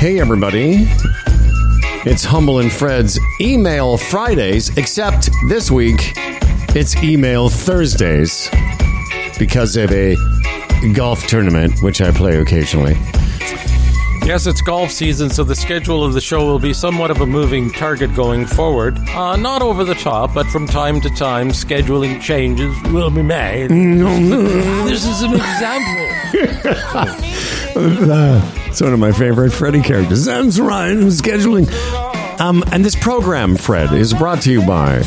Hey, everybody. It's Humble and Fred's Email Fridays, except this week it's Email Thursdays because of a golf tournament, which I play occasionally. Yes, it's golf season, so the schedule of the show will be somewhat of a moving target going forward. Uh, not over the top, but from time to time, scheduling changes will be made. this is an example. It's one of my favorite Freddy characters. That's right, scheduling. Um, and this program, Fred, is brought to you by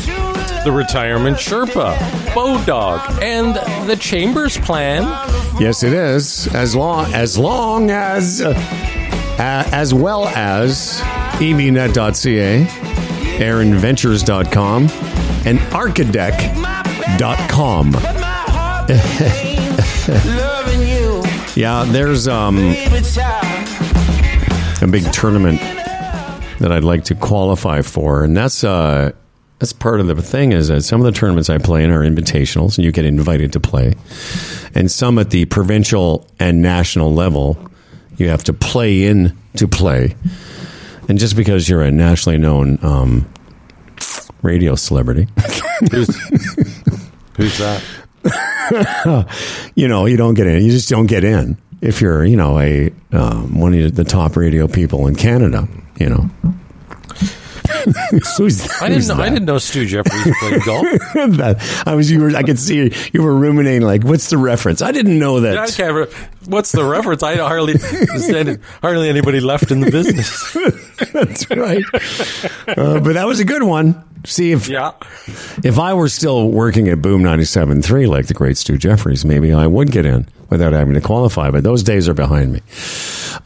the Retirement Sherpa, Bodog, and the Chambers Plan. Yes, it is. As long as long as uh, uh, as well as evnet.ca, aaronventures.com, and archidec.com. yeah, there's um, a big tournament that I'd like to qualify for, and that's uh, that's part of the thing is that some of the tournaments I play in are invitationals, and you get invited to play, and some at the provincial and national level, you have to play in to play, and just because you're a nationally known um, radio celebrity, Who's, who's that? you know, you don't get in. You just don't get in if you're, you know, a um, one of the top radio people in Canada. You know. who's, I didn't who's know. I didn't know Stu Jeffries played golf. that I was you were I could see you, you were ruminating like what's the reference? I didn't know that. I can't re- What's the reference? I hardly hardly anybody left in the business. That's right. Uh, but that was a good one. See if Yeah. if I were still working at Boom 97.3 like the great Stu Jeffries, maybe I would get in without having to qualify. But those days are behind me.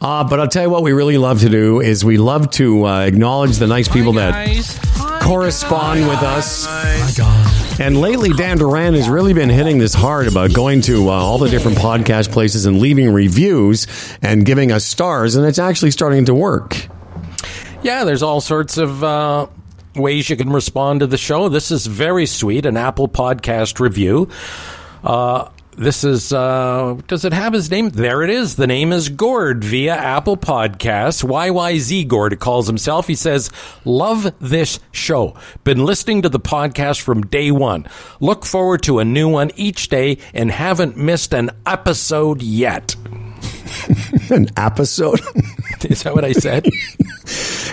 Uh, but I'll tell you what we really love to do is we love to uh, acknowledge the nice people that correspond with us. And lately, Dan Duran has really been hitting this hard about going to uh, all the different podcast places and leaving reviews and giving us stars, and it's actually starting to work. Yeah, there's all sorts of uh, ways you can respond to the show. This is very sweet, an Apple Podcast review. Uh, this is, uh, does it have his name? There it is. The name is Gord via Apple Podcasts. YYZ Gord calls himself. He says, Love this show. Been listening to the podcast from day one. Look forward to a new one each day and haven't missed an episode yet. An episode. Is that what I said?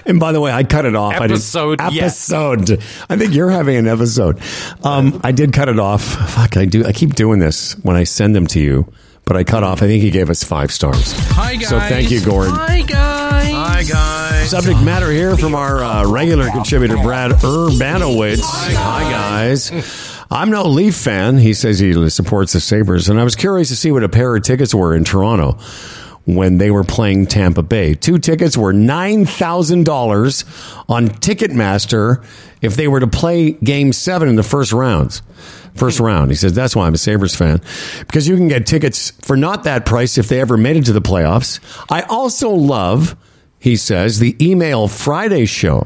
And by the way, I cut it off. Episode, I did, yes. episode. I think you're having an episode. Um, I did cut it off. Fuck, I do. I keep doing this when I send them to you, but I cut off. I think he gave us five stars. Hi, guys. So thank you, Gord. Hi, guys. Hi, guys. Subject matter here from our uh, regular contributor, Brad Urbanowitz. Hi, guys. I'm no Leaf fan. He says he supports the Sabres. And I was curious to see what a pair of tickets were in Toronto when they were playing Tampa Bay. Two tickets were $9,000 on Ticketmaster if they were to play game seven in the first rounds. First round. He says, that's why I'm a Sabres fan. Because you can get tickets for not that price if they ever made it to the playoffs. I also love, he says, the email Friday show.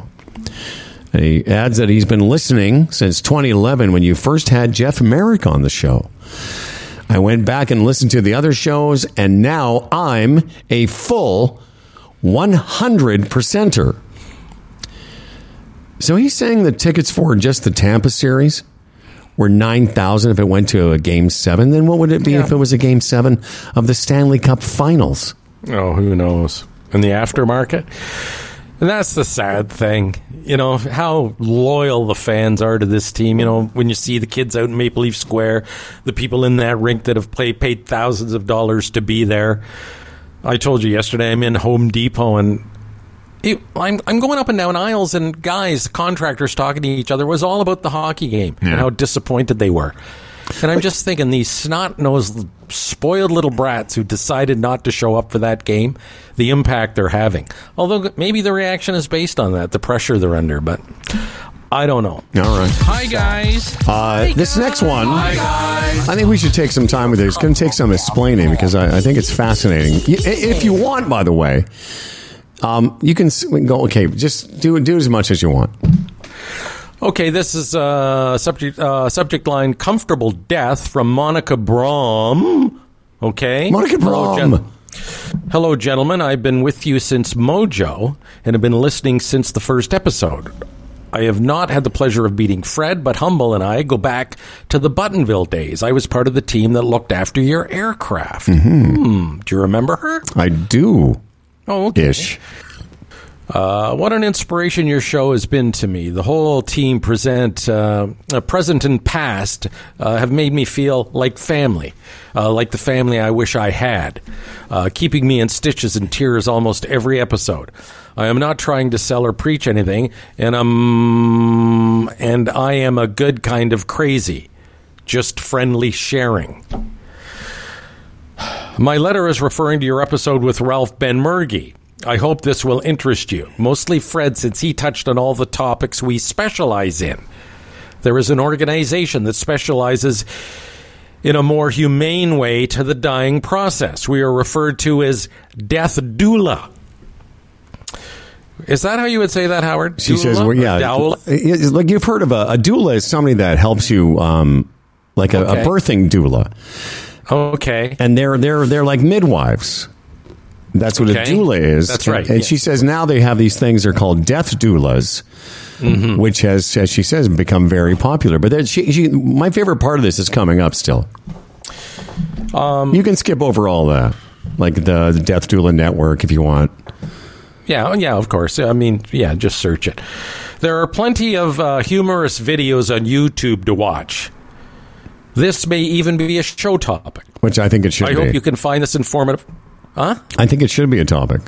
And he adds that he's been listening since 2011 when you first had Jeff Merrick on the show. I went back and listened to the other shows, and now I'm a full 100 percenter. So he's saying the tickets for just the Tampa series were 9,000 if it went to a game seven. Then what would it be Yeah. if it was a game seven of the Stanley Cup finals? Oh, who knows? In the aftermarket? And that's the sad thing. You know, how loyal the fans are to this team. You know, when you see the kids out in Maple Leaf Square, the people in that rink that have played, paid thousands of dollars to be there. I told you yesterday, I'm in Home Depot and it, I'm, I'm going up and down aisles, and guys, contractors talking to each other was all about the hockey game and how disappointed they were. And I'm just thinking these snot nosed, spoiled little brats who decided not to show up for that game, the impact they're having. Although maybe the reaction is based on that, the pressure they're under, but I don't know. All right. Hi, guys. Uh, this next one, I think we should take some time with it. It's going to take some explaining because I, I think it's fascinating. If you want, by the way, um, you can, can go. Okay, just do do as much as you want. Okay, this is uh, subject uh, subject line "Comfortable Death" from Monica Brom. Okay, Monica Hello, Brom. Hello, gentlemen. I've been with you since Mojo and have been listening since the first episode. I have not had the pleasure of meeting Fred, but Humble and I go back to the Buttonville days. I was part of the team that looked after your aircraft. Hmm. Do you remember her? I do Oh, okay. ish. Uh, what an inspiration your show has been to me. The whole team present, uh, uh, present and past, uh, have made me feel like family, uh, like the family I wish I had, uh, keeping me in stitches and tears almost every episode. I am not trying to sell or preach anything, and and I am a good kind of crazy, just friendly sharing. My letter is referring to your episode with Ralph Benmergui. I hope this will interest you, mostly Fred, since he touched on all the topics we specialize in. There is an organization that specializes in a more humane way to the dying process. We are referred to as death doula. Is that how you would say that, Howard? She Doula says, well, yeah. doula? Like you've heard of a, a doula is somebody that helps you, um, like a, Okay. a birthing doula. Okay. and they're they're they're like midwives. That's what a Okay. doula is. That's right, And, yes. she says now they have these things they're called death doulas, Mm-hmm. which has, as she says, become very popular. But she, she, my favorite part of this is coming up still. Um, you can skip over all that, like the, the Death Doula Network, if you want. Yeah, yeah, of course. I mean, yeah, just search it. There are plenty of uh, humorous videos on YouTube to watch. This may even be a show topic. Which I think it should I be. hope you can find this informative. Huh? I think it should be a topic.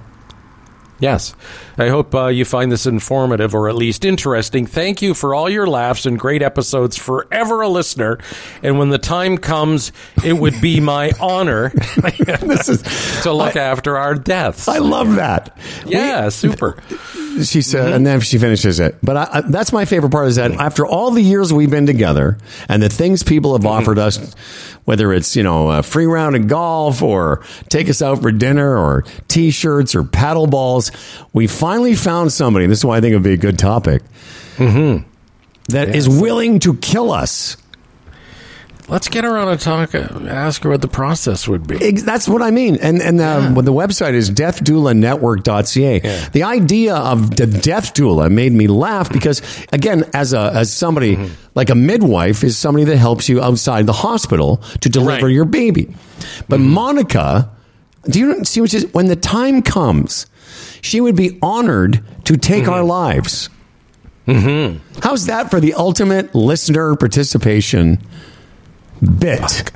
Yes. I hope uh, you find this informative or at least interesting. Thank you for all your laughs and great episodes. Forever a listener. And when the time comes, it would be my honor This is. to look after our deaths. I love that. yeah, super. she said, Mm-hmm. and then she finishes it. But I, I, that's my favorite part is that after all the years we've been together and the things people have Mm-hmm. offered us, whether it's you know a free round of golf or take us out for dinner or t-shirts or paddle balls, we finally found somebody. And this is why I think it would be a good topic. Mm-hmm. that is willing to kill us. Let's get her on a talk. Ask her what the process would be. That's what I mean. And and uh, well, the website is deathdoula.network.ca. Yeah. The idea of the death doula made me laugh because again, as a as somebody Mm-hmm. like a midwife is somebody that helps you outside the hospital to deliver Right. Mm-hmm. your baby. But Monica, do you see what is when the time comes, she would be honored to take Mm-hmm. our lives. How's that for the ultimate listener participation bit?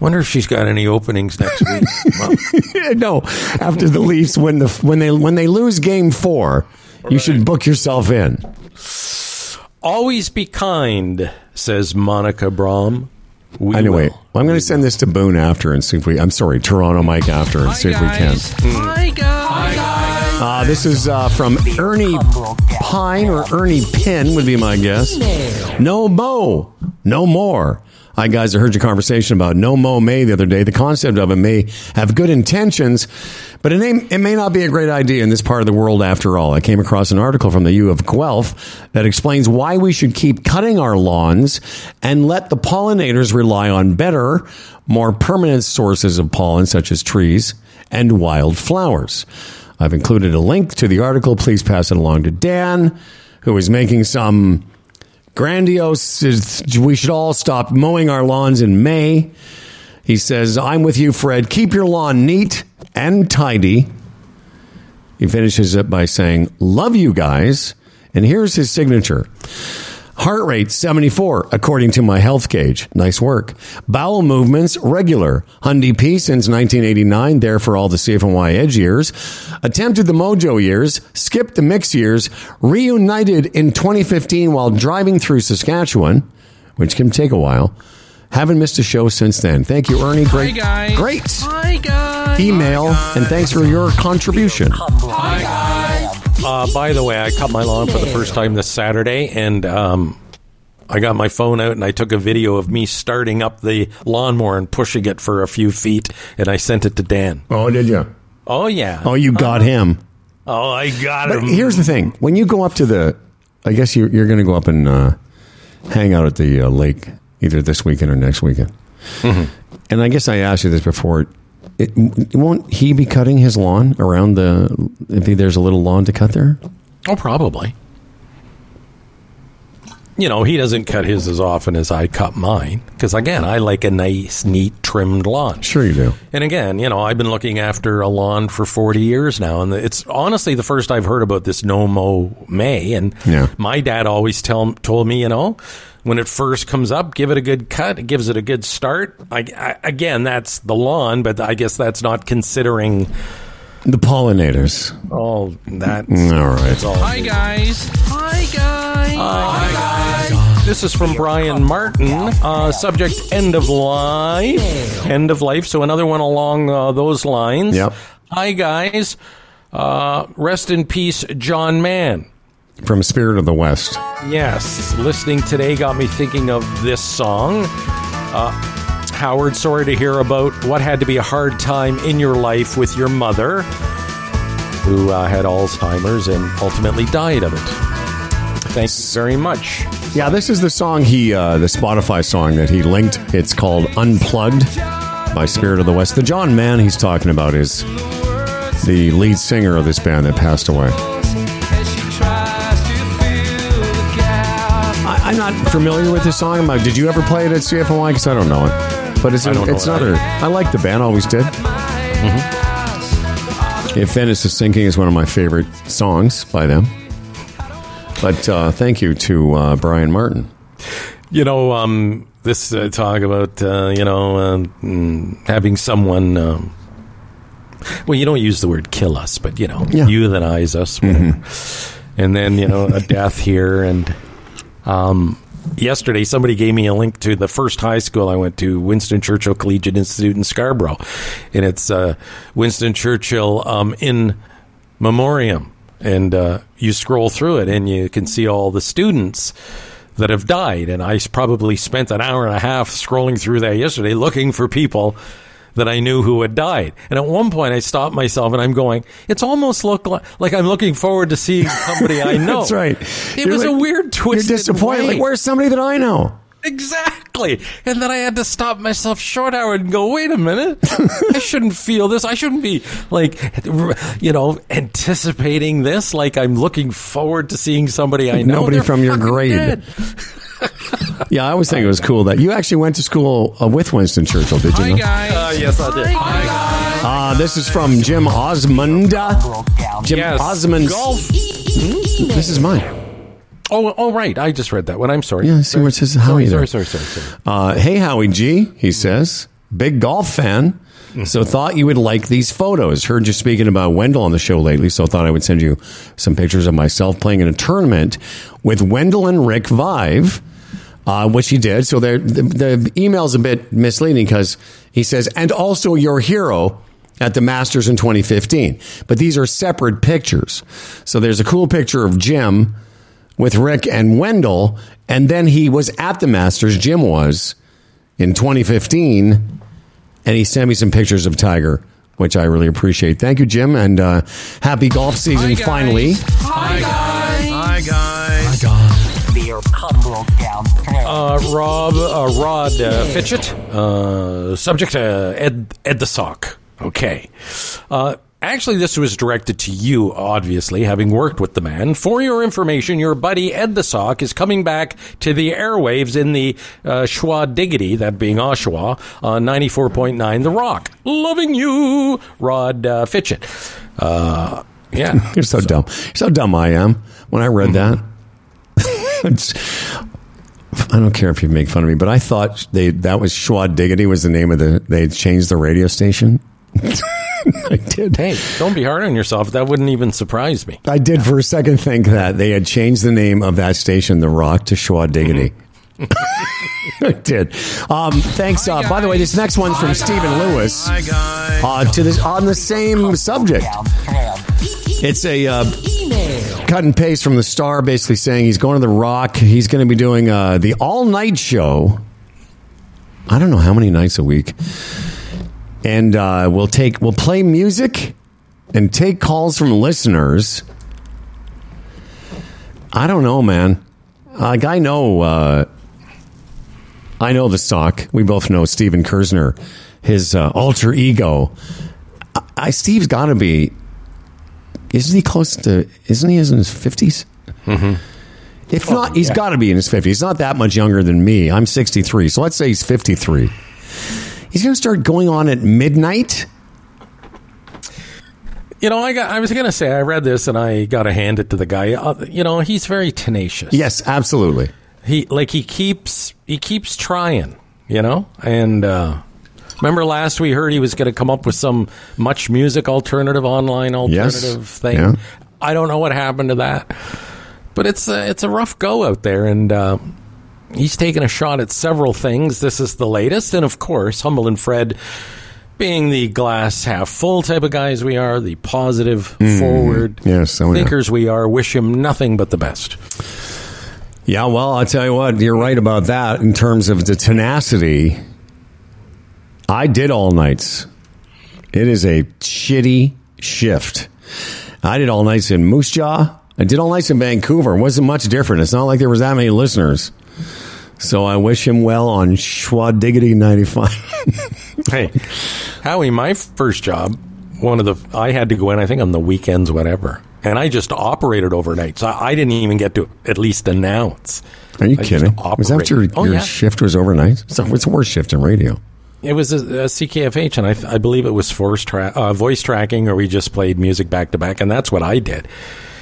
Wonder if she's got any openings next week. Well, no, after the Leafs win the when they when they lose Game Four, you should book yourself in. always be kind, says Monica Brahm. We Anyway, will. I'm going to send this to Boon after and see if we. I'm sorry, Toronto Mike after and see if we can. Hi guys. Uh, this is uh, from Ernie Pine or Ernie Pin would be my guess. No Mo, no more. Hi guys, I heard your conversation about No Mo May the other day. The concept of it may have good intentions, but it may, it may not be a great idea in this part of the world after all. I came across an article from the U of Guelph that explains why we should keep cutting our lawns and let the pollinators rely on better, more permanent sources of pollen such as trees and wild flowers. I've included a link to the article. Please pass it along to Dan, who is making some grandiose. We should all stop mowing our lawns in May. He says, I'm with you, Fred. Keep your lawn neat and tidy. He finishes it by saying, Love you guys. And here's his signature. Heart rate 74, according to my health gauge. Nice work. Bowel movements regular. Hundy P since 1989, there for all the CFNY Edge years. Attempted the Mojo years, skipped the mix years, reunited in 2015 while driving through Saskatchewan, which can take a while. Haven't missed a show since then. Thank you, Ernie. Great, Hi guys. great Hi guys. email, and thanks for your contribution. Uh, by the way, I cut my lawn for the first time this Saturday, and um, I got my phone out and I took a video of me starting up the lawnmower and pushing it for a few feet, and I sent it to Dan. Oh, did you? Oh yeah. Oh, you got him. Oh, I got But him. here's the thing: when you go up to the, I guess you're, you're going to go up and uh, hang out at the uh, lake either this weekend or next weekend. Mm-hmm. And I guess I asked you this before. It, won't he be cutting his lawn around the? If there's a little lawn to cut there. Oh, probably. You know, he doesn't cut his as often as I cut mine because, again, I like a nice, neat, trimmed lawn. Sure, you do. And again, you know, I've been looking after a lawn for 40 years now, and it's honestly the first I've heard about this no mow May. And Yeah. my dad always tell, told me, you know, when it first comes up, give it a good cut. It gives it a good start. I, I, again, that's the lawn, but I guess that's not considering The pollinators. all that. All right. It's all Hi guys. Hi guys. Hi guys. This is from Brian Martin. Uh, subject: End of life. End of life. So another one along uh, those lines. Yep. Hi guys. Uh, rest in peace, John Mann. From Spirit of the West. Yes, listening today got me thinking of this song. Uh, Howard, sorry to hear about what had to be a hard time in your life with your mother, who uh, had Alzheimer's and ultimately died of it. Thank you very much. Yeah, this is the song he, uh, the Spotify song that he linked. It's called Unplugged by Spirit of the West. The John Mann he's talking about is the lead singer of this band that passed away. I'm not familiar with this song. I'm- like, Did you ever play it at CFNY? Because I don't know it. But it's, I don't it's another. I like the band, always did. If Venice is Sinking is one of my favorite songs by them. But uh, thank you to uh, Brian Martin. You know, um, this uh, talk about uh, you know uh, mm, having someone. Um, well, you don't use the word kill us, but you know, Yeah. euthanize us, whatever. And then you know, a death here, and um, yesterday somebody gave me a link to the first high school I went to, Winston Churchill Collegiate Institute in Scarborough, and it's uh, Winston Churchill um, in memoriam, and uh, you scroll through it, and you can see all the students that have died. And I probably spent an hour and a half scrolling through that yesterday, looking for people that I knew who had died. And at one point, I stopped myself, and I'm going, "It's almost look like, like I'm looking forward to seeing somebody I know." That's right. It was a weird twist. You're disappointed. Like, where's somebody that I know? Exactly. And then I had to stop myself short hour and go, wait a minute. I shouldn't feel this. I shouldn't be like, you know, anticipating this. Like I'm looking forward to seeing somebody I know. Nobody They're from your grade. Dead. Yeah, I always think it was cool that you actually went to school uh, with Winston Churchill. Did you Hi know? guys. Uh, yes, I did. Hi guys. Uh, this is from Jim Osmond. Jim Yes. Osmond. Golf. This is mine. Oh, oh, right. I just read that one. I'm sorry. Yeah, see where it says Howie sorry, there. sorry, sorry, sorry, sorry. Uh, hey, Howie G, he says, big golf fan. So thought you would like these photos. Heard you speaking about Wendel on the show lately, so thought I would send you some pictures of myself playing in a tournament with Wendel and Rick Vaive, uh, which he did. So the, the email's a bit misleading because he says, and also your hero at the Masters in 2015. But these are separate pictures. So there's a cool picture of Jim with Rick and Wendel, and then he was at the Masters, Jim was, in 2015, and he sent me some pictures of Tiger, which I really appreciate. Thank you, Jim, and uh, happy golf season finally. Hi, guys. finally. Hi guys. Hi guys. Uh, Rob, uh, Rod uh, Fitchett, uh, subject uh, Ed, Ed the Sock. Okay. Uh, actually, this was directed to you, obviously, having worked with the man. For your information, your buddy Ed the Sock is coming back to the airwaves in the uh, Schwa Diggity, that being Oshawa, on 94.9 The Rock. Loving you, Rod uh, Fitchett. Uh, yeah. You're so dumb. So dumb I am. When I read that, It's- I don't care if you make fun of me, but I thought they that was Schwa Diggity was the name of the. They changed the radio station. I did. Hey, don't be hard on yourself. That wouldn't even surprise me. I did for a second think that they had changed the name of that station, The Rock, to Schwa Diggity. Mm-hmm. I did. Um, thanks. Uh, by the way, this next one's from Stephen Lewis. Uh, to this on the same subject. It's a uh, cut and paste from the Star, basically saying he's going to the Rock. He's going to be doing uh, the all night show. I don't know how many nights a week, and uh, we'll take we'll play music and take calls from listeners. I don't know, man. Like I know, uh, I know the sock. We both know Steven Kerzner his uh, alter ego. I, I Steve's got to be. Isn't he close to? Isn't he in his 50s Mm-hmm. If not, he's got to be in his 50s. He's not that much younger than me. I'm 63, so let's say he's 53. He's going to start going on at midnight. You know, I got. I was going to say I read this and I got to hand it to the guy. Uh, you know, he's very tenacious. Yes, absolutely. He like he keeps he keeps trying. You know, and uh, remember last we heard he was going to come up with some much music alternative online alternative thing. Yeah. I don't know what happened to that, but it's a, it's a rough go out there, and uh, he's taken a shot at several things. This is the latest, and of course, Humble and Fred. Being the glass half full type of guys we are, the positive, forward Mm-hmm. Yes, oh, yeah. thinkers we are, wish him nothing but the best. Yeah, well, I'll tell you what, you're right about that in terms of the tenacity. I did all nights. It is a shitty shift. I did all nights in Moose Jaw. I did all nights in Vancouver. It wasn't much different. It's not like there was that many listeners. So I wish him well on Schwa Diggity 95. Hey, Howie, my first job, one of the, I had to go in, I think on the weekends, whatever. And I just operated overnight. So I didn't even get to at least announce. Are you I kidding? Was that your. Oh, your yeah. shift was overnight? So what's the worst shift in radio? It was a, a CKFH, and I, I believe it was force tra- uh, voice tracking, or we just played music back to back, and that's what I did.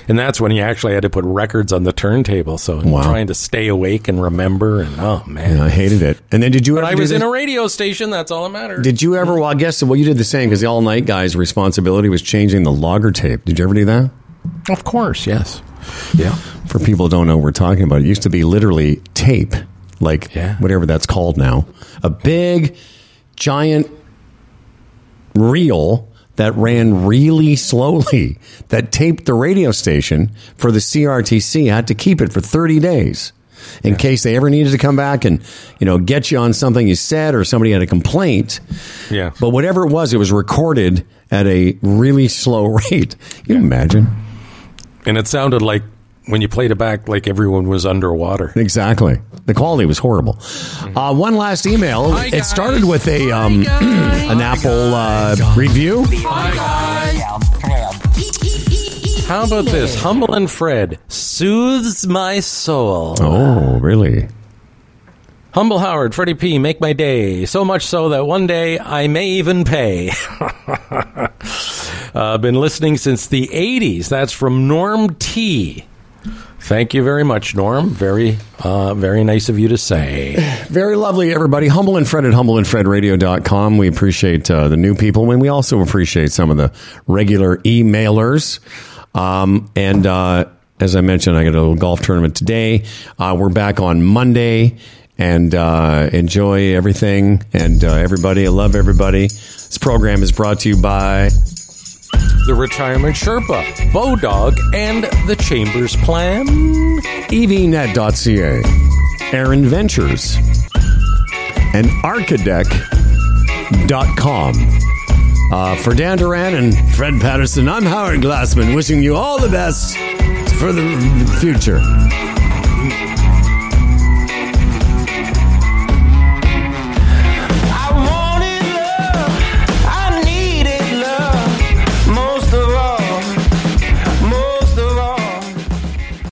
And that's when you actually had to put records on the turntable. So Wow. trying to stay awake and remember, and oh man, And I hated it. And then did you ever I was in a radio station. That's all that mattered. Did you ever? Well, I guess well, you did the same because the all night guy's responsibility was changing the logger tape. Did you ever do that? Of course, yes, yeah. For people who don't know what we're talking about, it used to be literally tape, like Yeah. whatever that's called now, a big, giant reel that ran really slowly that taped the radio station for the CRTC. Had to keep it for thirty days. In case they ever needed to come back and, you know, get you on something you said or somebody had a complaint. Yeah. But whatever it was, it was recorded at a really slow rate. You imagine? And it sounded like when you played it back, like everyone was underwater. Exactly. The quality was horrible. Uh, one last email. Hi, it started with a um, Hi, an Apple uh, review. How about this? Humble and Fred soothes my soul. Oh, really? Humble Howard, Freddie P, make my day. So much so that one day I may even pay. uh, been listening since the 80s. That's from Norm T. Thank you very much, Norm. Very, uh, very nice of you to say. Very lovely, everybody. Humble and Fred at humbleandfredradio.com. We appreciate uh, the new people, and we also appreciate some of the regular emailers. Um, and uh, as I mentioned, I got a little golf tournament today. Uh, we're back on Monday, and uh, enjoy everything. And uh, everybody, I love everybody. This program is brought to you by The Retirement Sherpa, Bodog, and the Chambers Plan. evnet.ca, Aaron Ventures, and Archidec.com. Uh, for Dan Duran and Fred Patterson, I'm Howard Glassman, wishing you all the best for the future.